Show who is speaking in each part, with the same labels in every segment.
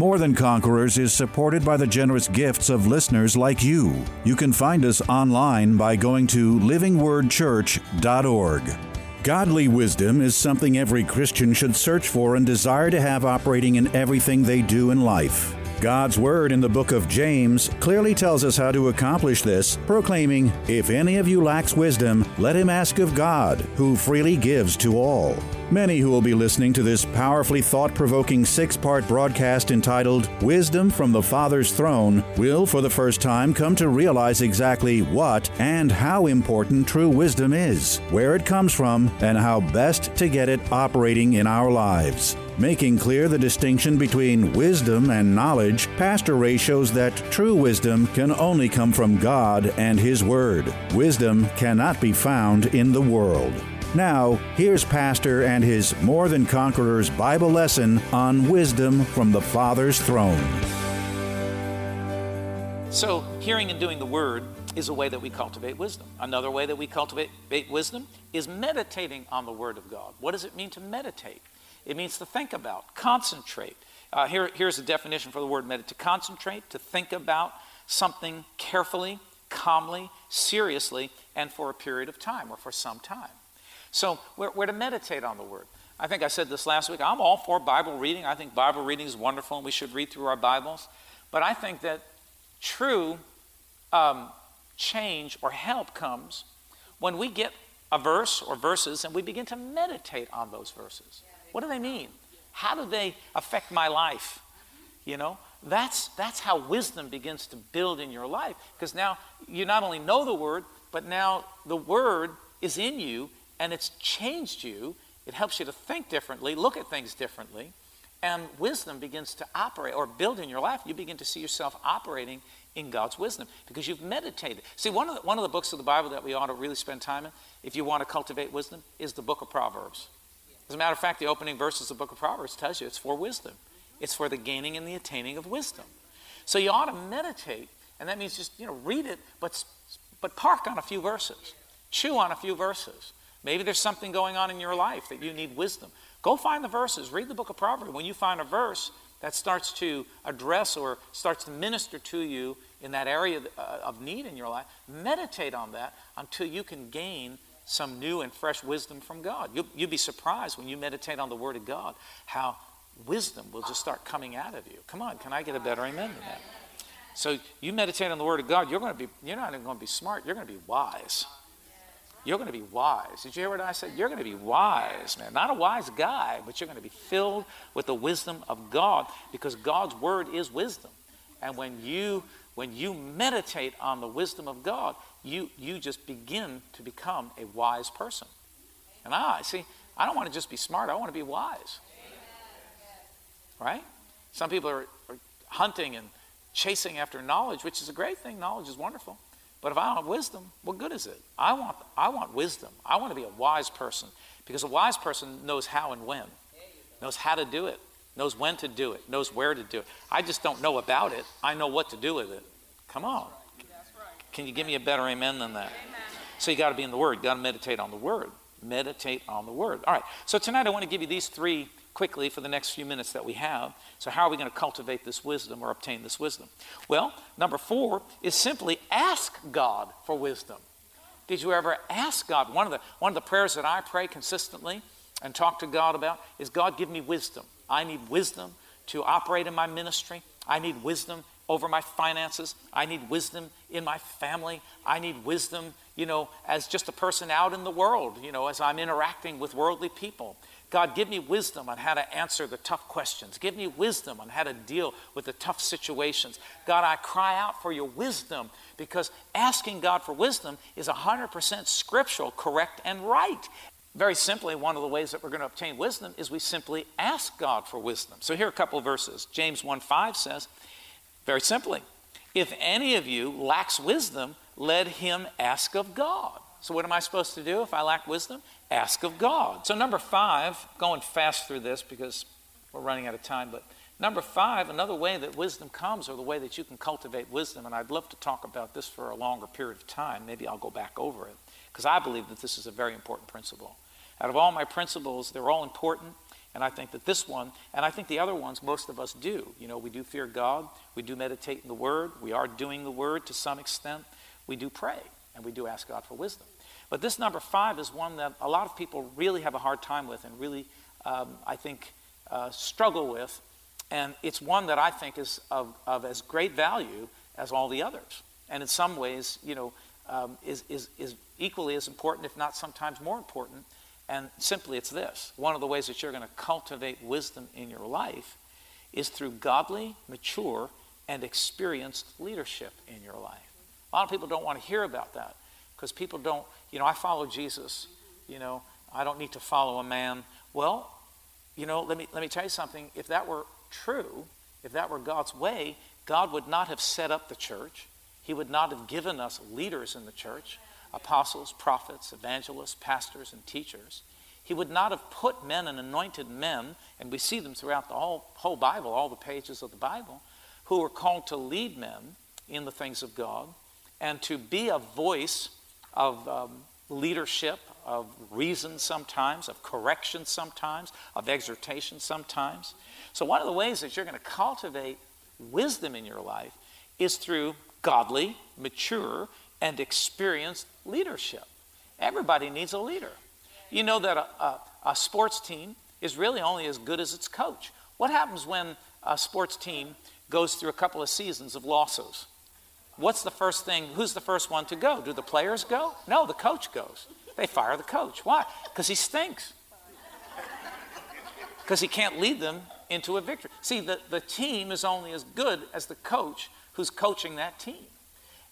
Speaker 1: More Than Conquerors is supported by the generous gifts of listeners like you. You can find us online by going to livingwordchurch.org. Godly wisdom is something every Christian should search for and desire to have operating in everything they do in life. God's Word in the book of James clearly tells us how to accomplish this, proclaiming, If any of you lacks wisdom, let him ask of God, who freely gives to all. Many who will be listening to this powerfully thought provoking six part broadcast entitled Wisdom from the Father's Throne will, for the first time, come to realize exactly what and how important true wisdom is, where it comes from, and how best to get it operating in our lives. Making clear the distinction between wisdom and knowledge, Pastor Ray shows that true wisdom can only come from God and His Word. Wisdom cannot be found in the world. Now, here's Pastor and his More Than Conquerors Bible lesson on wisdom from the Father's throne.
Speaker 2: So, hearing and doing the word is a way that we cultivate wisdom. Another way that we cultivate wisdom is meditating on the word of God. What does it mean to meditate? It means to think about, concentrate. Uh, here, here's a definition for the word meditate to concentrate, to think about something carefully, calmly, seriously, and for a period of time or for some time. So, we're, we're to meditate on the word. I think I said this last week. I'm all for Bible reading. I think Bible reading is wonderful and we should read through our Bibles. But I think that true um, change or help comes when we get a verse or verses and we begin to meditate on those verses. What do they mean? How do they affect my life? You know, that's, that's how wisdom begins to build in your life. Because now you not only know the word, but now the word is in you and it's changed you. It helps you to think differently, look at things differently and wisdom begins to operate or build in your life, you begin to see yourself operating in God's wisdom because you've meditated. See, one of the, one of the books of the Bible that we ought to really spend time in, if you want to cultivate wisdom, is the book of Proverbs. As a matter of fact, the opening verses of the book of Proverbs tells you it's for wisdom. It's for the gaining and the attaining of wisdom. So you ought to meditate, and that means just you know read it, but but park on a few verses, chew on a few verses. Maybe there's something going on in your life that you need wisdom. Go find the verses. Read the book of Proverbs. When you find a verse that starts to address or starts to minister to you in that area uh, of need in your life, meditate on that until you can gain some new and fresh wisdom from God. You'll, you'll be surprised when you meditate on the Word of God how wisdom will just start coming out of you. Come on, can I get a better amen than that? So you meditate on the Word of God, you're going to be, you're not even going to be smart, you're going to be wise. You're going to be wise. Did you hear what I said? You're going to be wise, man. Not a wise guy, but you're going to be filled with the wisdom of God because God's word is wisdom. And when you when you meditate on the wisdom of God, you you just begin to become a wise person. And I see, I don't want to just be smart, I want to be wise. Right? Some people are, are hunting and chasing after knowledge, which is a great thing. Knowledge is wonderful. But if I don't have wisdom, what good is it? I want, I want wisdom. I want to be a wise person because a wise person knows how and when, knows how to do it, knows when to do it, knows where to do it. I just don't know about it. I know what to do with it. Come on. Can you give me a better amen than that? So you got to be in the Word. You got to meditate on the Word. Meditate on the Word. All right. So tonight I want to give you these three quickly for the next few minutes that we have. So, how are we going to cultivate this wisdom or obtain this wisdom? Well, number four is simply ask God for wisdom. Did you ever ask God? One of the, one of the prayers that I pray consistently and talk to God about is God, give me wisdom. I need wisdom to operate in my ministry. I need wisdom over my finances. I need wisdom in my family. I need wisdom, you know, as just a person out in the world, you know, as I'm interacting with worldly people. God, give me wisdom on how to answer the tough questions. Give me wisdom on how to deal with the tough situations. God, I cry out for your wisdom because asking God for wisdom is 100% scriptural, correct, and right. Very simply, one of the ways that we're going to obtain wisdom is we simply ask God for wisdom. So here are a couple verses. James 1 5 says, Very simply, if any of you lacks wisdom, let him ask of God. So, what am I supposed to do if I lack wisdom? Ask of God. So, number five, going fast through this because we're running out of time, but number five, another way that wisdom comes or the way that you can cultivate wisdom, and I'd love to talk about this for a longer period of time. Maybe I'll go back over it because I believe that this is a very important principle. Out of all my principles, they're all important, and I think that this one, and I think the other ones, most of us do. You know, we do fear God, we do meditate in the Word, we are doing the Word to some extent, we do pray, and we do ask God for wisdom. But this number five is one that a lot of people really have a hard time with and really, um, I think, uh, struggle with. And it's one that I think is of, of, as great value as all the others. And in some ways, you know, um, is, is, is equally as important, if not sometimes more important. And simply it's this one of the ways that you're going to cultivate wisdom in your life is through godly, mature, and experienced leadership in your life. A lot of people don't want to hear about that because people don't, you know, I follow Jesus, you know, I don't need to follow a man. Well, you know, let me, let me tell you something. If that were true, if that were God's way, God would not have set up the church. He would not have given us leaders in the church apostles, prophets, evangelists, pastors, and teachers. He would not have put men and anointed men, and we see them throughout the whole, whole Bible, all the pages of the Bible, who were called to lead men in the things of God and to be a voice of um, leadership, of reason sometimes, of correction sometimes, of exhortation sometimes. So, one of the ways that you're going to cultivate wisdom in your life is through godly, mature, and experienced leadership. Everybody needs a leader. You know that a, a, a sports team is really only as good as its coach. What happens when a sports team goes through a couple of seasons of losses? what's the first thing? Who's the first one to go? Do the players go? No, the coach goes. They fire the coach. Why? Because he stinks. Because he can't lead them into a victory. See, the, the team is only as good as the coach who's coaching that team.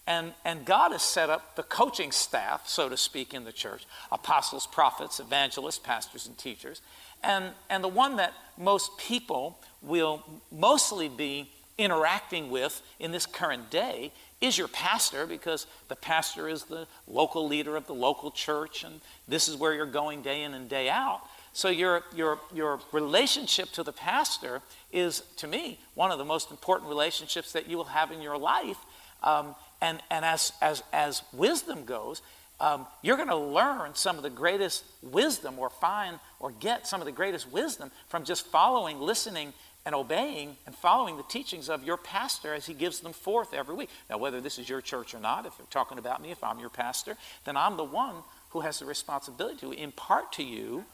Speaker 2: And, and God has set up the coaching staff, so to speak, in the church apostles, prophets, evangelists, pastors, and teachers. And, and the one that most people will mostly be interacting with in this current day is your pastor because the pastor is the local leader of the local church and this is where you're going day in and day out. So your, your, your relationship to the pastor is, to me, one of the most important relationships that you will have in your life. Um, and and as, as, as wisdom goes, um, you're going to learn some of the greatest wisdom or find or get some of the greatest wisdom from just following, listening, and obeying and following the teachings of your pastor as he gives them forth every week. Now, whether this is your church or not, if you're talking about me, if I'm your pastor, then I'm the one who has the responsibility to impart to you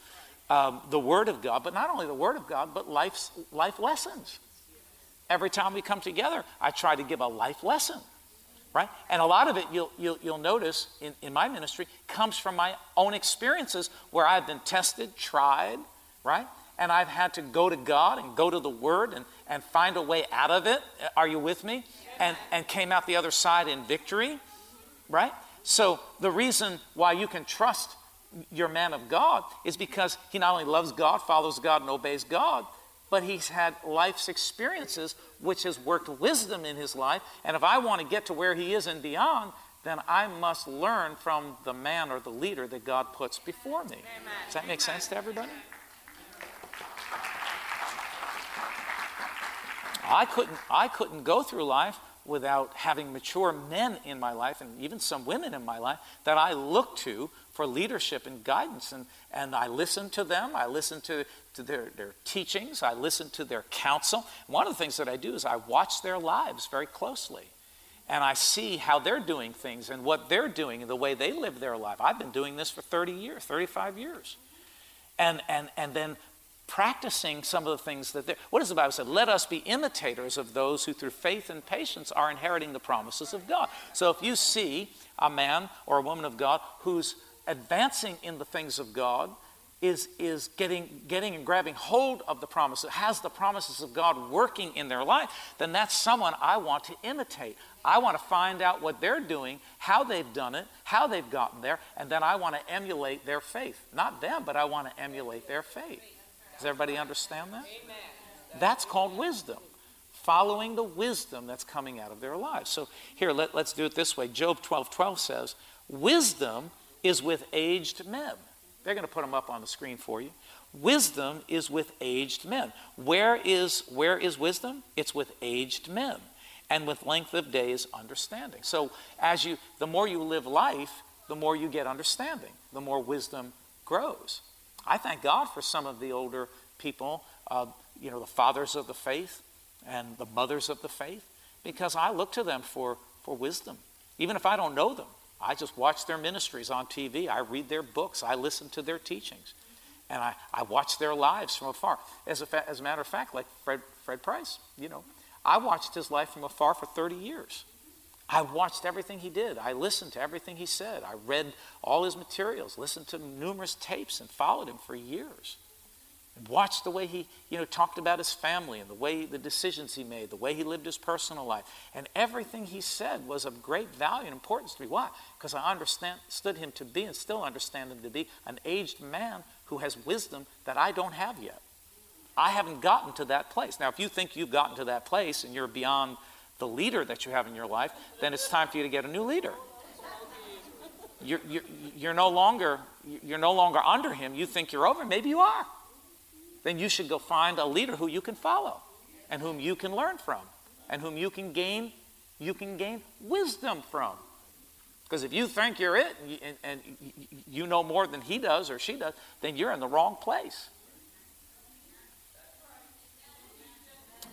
Speaker 2: um, the Word of God, but not only the Word of God, but life's, life lessons. Every time we come together, I try to give a life lesson, right? And a lot of it, you'll, you'll, you'll notice in, in my ministry, comes from my own experiences where I've been tested, tried, right? and I've had to go to God and go to the Word and, and find a way out of it. Are you with me? And, and came out the other side in victory, right? So the reason why you can trust your man of God is because he not only loves God, follows God, and obeys God, but he's had life's experiences which has worked wisdom in his life. And if I want to get to where he is and beyond, then I must learn from the man or the leader that God puts before me. Does that make sense to everybody? I couldn't, I couldn't go through life without having mature men in my life and even some women in my life that I look to for leadership and guidance. And, and I listen to them, I listen to, to their, their teachings, I listen to their counsel. One of the things that I do is I watch their lives very closely. And I see how they're doing things and what they're doing and the way they live their life. I've been doing this for 30 years, 35 years. And, and, and then practicing some of the things that they're. What does the Bible say? Let us be imitators of those who through faith and patience are inheriting the promises of God. So if you see a man or a woman of God who's advancing in the things of God, is, is getting, getting and grabbing hold of the promises, has the promises of God working in their life, then that's someone I want to imitate. I want to find out what they're doing, how they've done it, how they've gotten there, and then I want to emulate their faith. Not them, but I want to emulate their faith. Does everybody understand that? That's called wisdom. following the wisdom that's coming out of their lives. So here, let, let's do it this way. Job 12 12 says, Wisdom is with aged men. They're going to put them up on the screen for you. Wisdom is with aged men. Where is, where is wisdom? It's with aged men and with length of days understanding. So as you the more you live life, the more you get understanding, the more wisdom grows. I thank God for some of the older people, uh, you know, the fathers of the faith and the mothers of the faith, because I look to them for, for wisdom. Even if I don't know them, I just watch their ministries on TV. I read their books. I listen to their teachings. And I, I watch their lives from afar. As a, fa- as a matter of fact, like Fred, Fred Price, you know, I watched his life from afar for 30 years. I watched everything he did. I listened to everything he said. I read all his materials, listened to numerous tapes, and followed him for years. Watched the way he, you know, talked about his family and the way the decisions he made, the way he lived his personal life. And everything he said was of great value and importance to me. Why? Because I understood him to be and still understand him to be an aged man who has wisdom that I don't have yet. I haven't gotten to that place. Now, if you think you've gotten to that place and you're beyond the leader that you have in your life, then it's time for you to get a new leader. You're, you're, you're, no longer, you're no longer under him. You think you're over. Maybe you are. Then you should go find a leader who you can follow and whom you can learn from and whom you can gain, you can gain wisdom from. Because if you think you're it and, and, and you know more than he does or she does, then you're in the wrong place.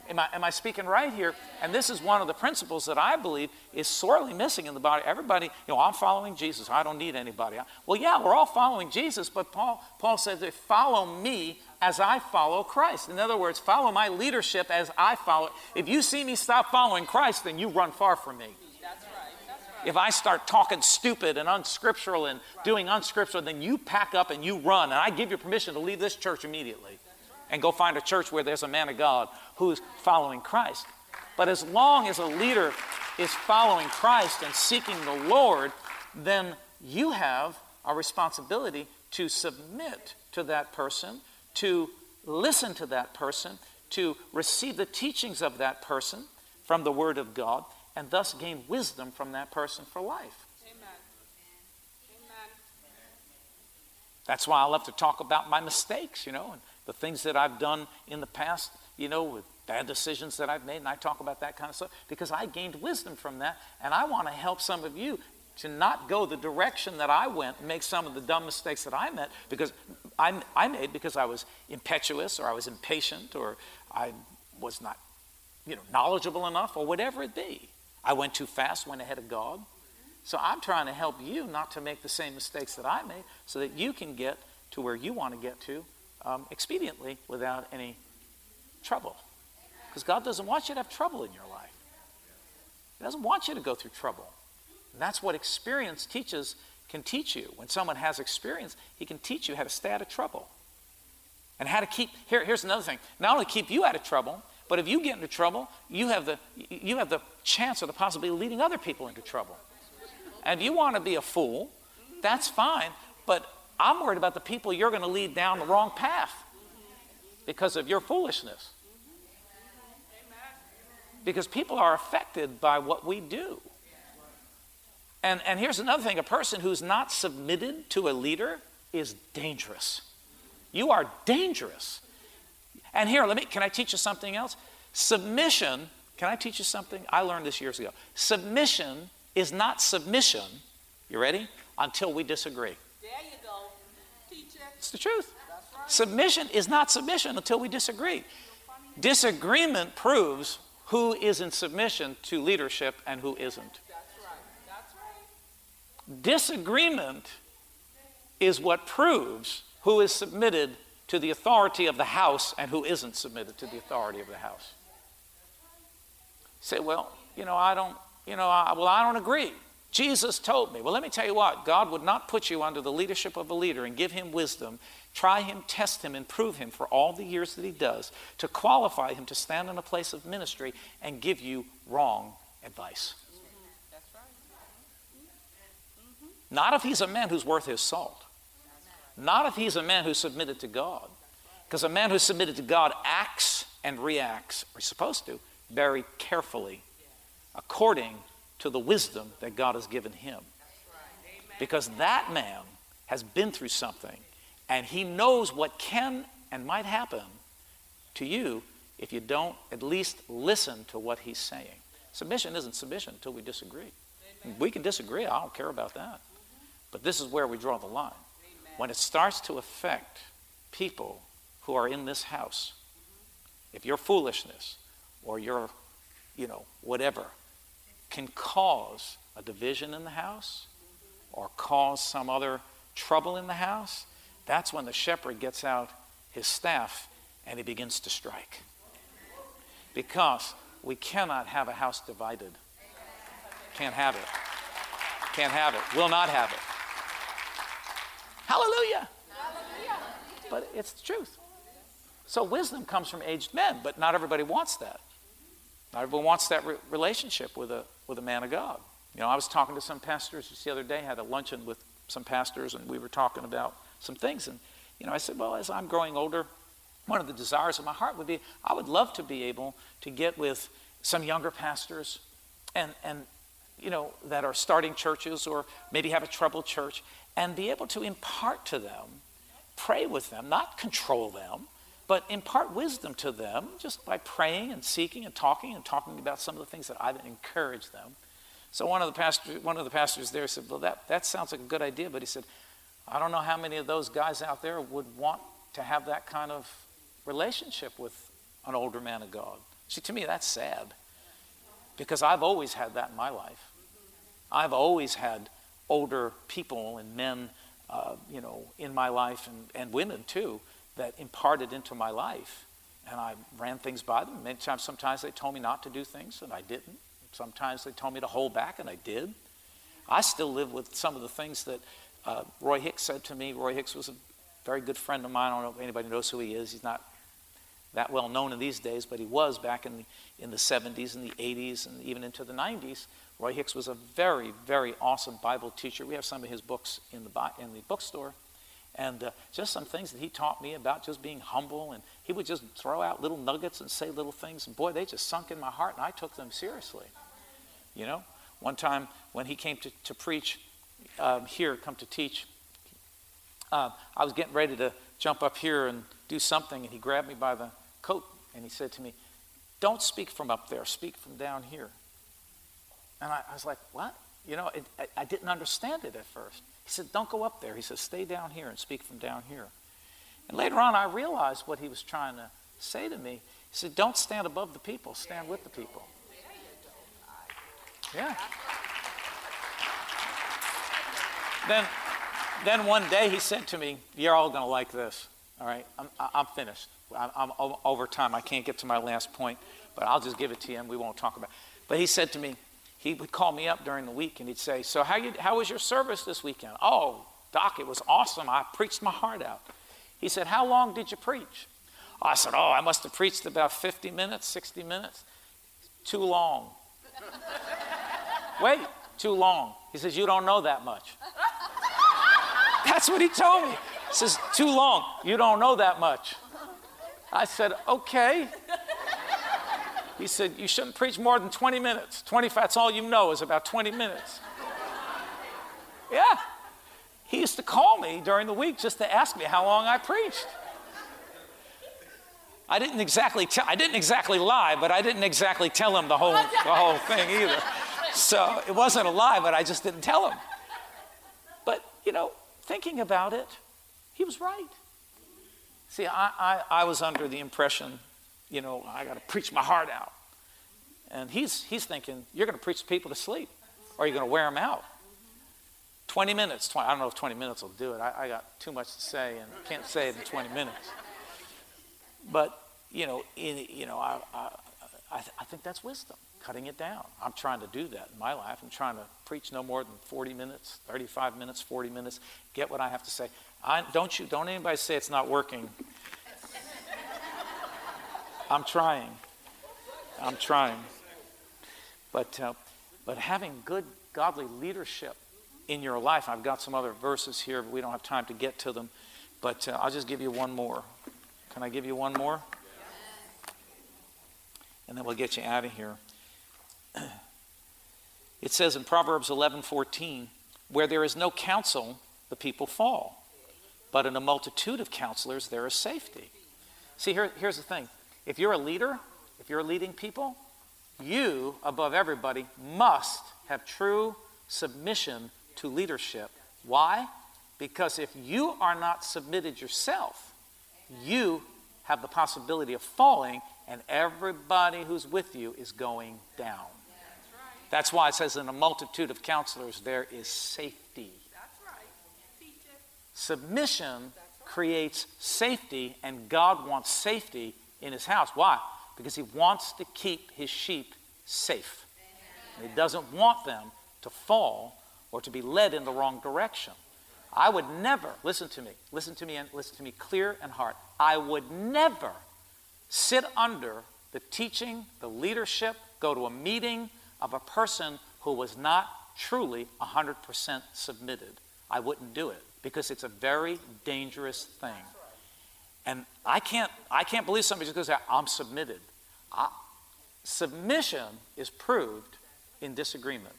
Speaker 2: Am I, am I speaking right here? And this is one of the principles that I believe is sorely missing in the body. Everybody, you know, I'm following Jesus. I don't need anybody. Well, yeah, we're all following Jesus, but Paul, Paul says, follow me as I follow Christ. In other words, follow my leadership as I follow. If you see me stop following Christ, then you run far from me. If I start talking stupid and unscriptural and right. doing unscriptural, then you pack up and you run. And I give you permission to leave this church immediately and go find a church where there's a man of God who's following Christ. But as long as a leader is following Christ and seeking the Lord, then you have a responsibility to submit to that person, to listen to that person, to receive the teachings of that person from the Word of God, and thus gain wisdom from that person for life. Amen. Amen. That's why I love to talk about my mistakes, you know, and the things that I've done in the past, you know, with bad decisions that I've made, and I talk about that kind of stuff because I gained wisdom from that, and I want to help some of you to not go the direction that I went and make some of the dumb mistakes that I made because I, I made because I was impetuous or I was impatient or I was not, you know, knowledgeable enough or whatever it be. I went too fast, went ahead of God. So I'm trying to help you not to make the same mistakes that I made so that you can get to where you want to get to um, expediently without any trouble. Because God doesn't want you to have trouble in your life. He doesn't want you to go through trouble. And that's what experience teaches can teach you. When someone has experience, he can teach you how to stay out of trouble. And how to keep here, here's another thing. Not only keep you out of trouble, but if you get into trouble, you have the you have the chance or the possibility of leading other people into trouble. And if you want to be a fool, that's fine. But I'm worried about the people you're going to lead down the wrong path because of your foolishness. Because people are affected by what we do. And, and here's another thing a person who's not submitted to a leader is dangerous. You are dangerous. And here, let me, can I teach you something else? Submission, can I teach you something? I learned this years ago. Submission is not submission, you ready? Until we disagree. There you go. Teach it. It's the truth. Submission is not submission until we disagree. Disagreement proves who is in submission to leadership and who isn't. Disagreement is what proves who is submitted to the authority of the house and who isn't submitted to the authority of the house. say, well, you know, I don't, you know, I, well, I don't agree. Jesus told me. Well, let me tell you what God would not put you under the leadership of a leader and give him wisdom, try him, test him, and prove him for all the years that he does to qualify him to stand in a place of ministry and give you wrong advice. Not if he's a man who's worth his salt. Not if he's a man who's submitted to God. Because a man who's submitted to God acts and reacts, or supposed to, very carefully according to the wisdom that God has given him. Because that man has been through something and he knows what can and might happen to you if you don't at least listen to what he's saying. Submission isn't submission until we disagree. We can disagree, I don't care about that. But this is where we draw the line. When it starts to affect people who are in this house, if your foolishness or your, you know, whatever can cause a division in the house or cause some other trouble in the house, that's when the shepherd gets out his staff and he begins to strike. Because we cannot have a house divided. Can't have it. Can't have it. Will not have it. Hallelujah. But it's the truth. So wisdom comes from aged men, but not everybody wants that. Not everyone wants that re- relationship with a, with a man of God. You know, I was talking to some pastors just the other day, had a luncheon with some pastors, and we were talking about some things. And, you know, I said, well, as I'm growing older, one of the desires of my heart would be I would love to be able to get with some younger pastors and, and you know, that are starting churches or maybe have a troubled church and be able to impart to them, pray with them, not control them, but impart wisdom to them just by praying and seeking and talking and talking about some of the things that I've encouraged them. So one of the pastors, one of the pastors there said, "Well, that, that sounds like a good idea," but he said, "I don't know how many of those guys out there would want to have that kind of relationship with an older man of God." See, to me, that's sad because I've always had that in my life. I've always had older people and men, uh, you know, in my life and, and women too that imparted into my life. And I ran things by them. Many times, sometimes they told me not to do things, and I didn't. Sometimes they told me to hold back, and I did. I still live with some of the things that uh, Roy Hicks said to me. Roy Hicks was a very good friend of mine. I don't know if anybody knows who he is. He's not that well known in these days, but he was back in the, in the 70s and the 80s and even into the 90s. Roy Hicks was a very, very awesome Bible teacher. We have some of his books in the, in the bookstore. And uh, just some things that he taught me about just being humble. And he would just throw out little nuggets and say little things. And boy, they just sunk in my heart, and I took them seriously. You know, one time when he came to, to preach um, here, come to teach, uh, I was getting ready to jump up here and do something, and he grabbed me by the coat and he said to me, Don't speak from up there, speak from down here. And I, I was like, What? You know, it, I, I didn't understand it at first. He said, Don't go up there. He said, Stay down here and speak from down here. And later on, I realized what he was trying to say to me. He said, Don't stand above the people, stand with the people. Yeah. Then, then one day he said to me, You're all going to like this. All right, I'm, I'm finished. I'm, I'm over time. I can't get to my last point, but I'll just give it to you and we won't talk about it. But he said to me, he would call me up during the week and he'd say, So, how, you, how was your service this weekend? Oh, Doc, it was awesome. I preached my heart out. He said, How long did you preach? I said, Oh, I must have preached about 50 minutes, 60 minutes. Too long. Wait, too long. He says, You don't know that much. That's what he told me. He says, Too long. You don't know that much. I said, Okay. He said, You shouldn't preach more than 20 minutes. 25, that's all you know is about 20 minutes. Yeah. He used to call me during the week just to ask me how long I preached. I didn't exactly tell, I didn't exactly lie, but I didn't exactly tell him the whole, the whole thing either. So it wasn't a lie, but I just didn't tell him. But, you know, thinking about it, he was right. See, I, I, I was under the impression you know, I got to preach my heart out. And he's, he's thinking, you're going to preach people to sleep, or you're going to wear them out. 20 minutes, 20, I don't know if 20 minutes will do it. I, I got too much to say and can't say it in 20 minutes. But, you know, in, you know I, I, I, th- I think that's wisdom, cutting it down. I'm trying to do that in my life. I'm trying to preach no more than 40 minutes, 35 minutes, 40 minutes, get what I have to say. I, don't you, don't anybody say it's not working I'm trying. I'm trying. But, uh, but having good godly leadership in your life, I've got some other verses here, but we don't have time to get to them. But uh, I'll just give you one more. Can I give you one more? and then we'll get you out of here. It says in Proverbs 11:14, "Where there is no counsel, the people fall, but in a multitude of counselors there is safety." See, here, here's the thing: if you're a leader, if you're leading people, you, above everybody, must have true submission to leadership. Why? Because if you are not submitted yourself, you have the possibility of falling, and everybody who's with you is going down. That's why it says, in a multitude of counselors, there is safety. Submission creates safety, and God wants safety in his house. Why? Because he wants to keep his sheep safe. He doesn't want them to fall or to be led in the wrong direction. I would never, listen to me, listen to me and listen to me clear and hard. I would never sit under the teaching, the leadership, go to a meeting of a person who was not truly 100% submitted. I wouldn't do it because it's a very dangerous thing. And I can't, I can't believe somebody just goes, I'm submitted. I, submission is proved in disagreement,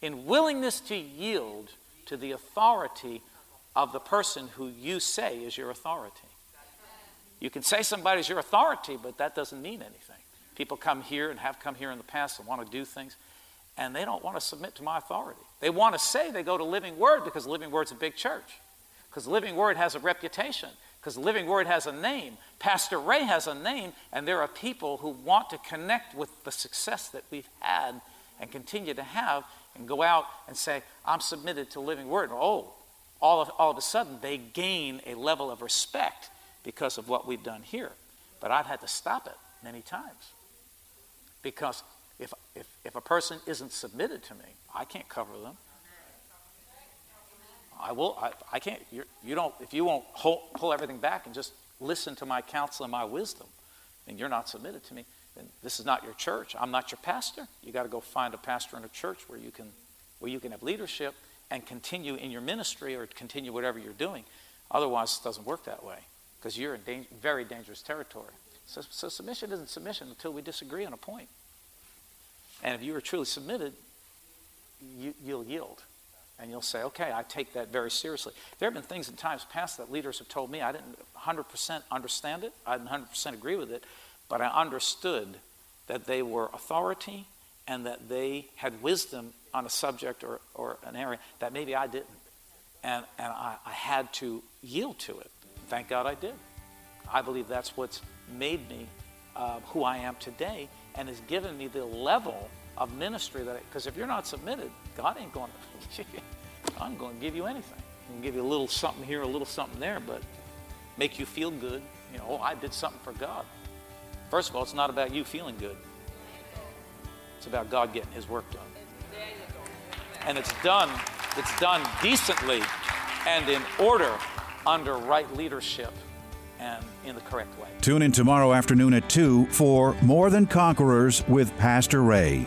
Speaker 2: in willingness to yield to the authority of the person who you say is your authority. You can say somebody's your authority, but that doesn't mean anything. People come here and have come here in the past and want to do things, and they don't want to submit to my authority. They want to say they go to Living Word because Living Word's a big church, because Living Word has a reputation, because Living Word has a name. Pastor Ray has a name, and there are people who want to connect with the success that we've had and continue to have and go out and say, I'm submitted to Living Word. Oh, all of, all of a sudden they gain a level of respect because of what we've done here. But I've had to stop it many times. Because if, if, if a person isn't submitted to me, I can't cover them. I will. I, I can't. You're, you don't. If you won't hold, pull everything back and just listen to my counsel and my wisdom, and you're not submitted to me. Then this is not your church. I'm not your pastor. You got to go find a pastor in a church where you can, where you can have leadership and continue in your ministry or continue whatever you're doing. Otherwise, it doesn't work that way because you're in da- very dangerous territory. So, so submission isn't submission until we disagree on a point. And if you are truly submitted, you, you'll yield. And you'll say, okay, I take that very seriously. There have been things in times past that leaders have told me I didn't 100% understand it, I didn't 100% agree with it, but I understood that they were authority and that they had wisdom on a subject or, or an area that maybe I didn't. And, and I, I had to yield to it. Thank God I did. I believe that's what's made me uh, who I am today and has given me the level of ministry that because if you're not submitted, God ain't going to I'm going to give you anything. I can give you a little something here, a little something there, but make you feel good. You know, oh, I did something for God. First of all, it's not about you feeling good. It's about God getting his work done. And it's done, it's done decently and in order under right leadership and in the correct way.
Speaker 1: Tune in tomorrow afternoon at 2 for More Than Conquerors with Pastor Ray.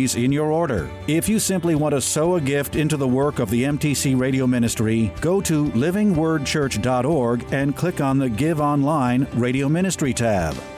Speaker 1: in your order. If you simply want to sow a gift into the work of the MTC Radio Ministry, go to livingwordchurch.org and click on the Give Online Radio Ministry tab.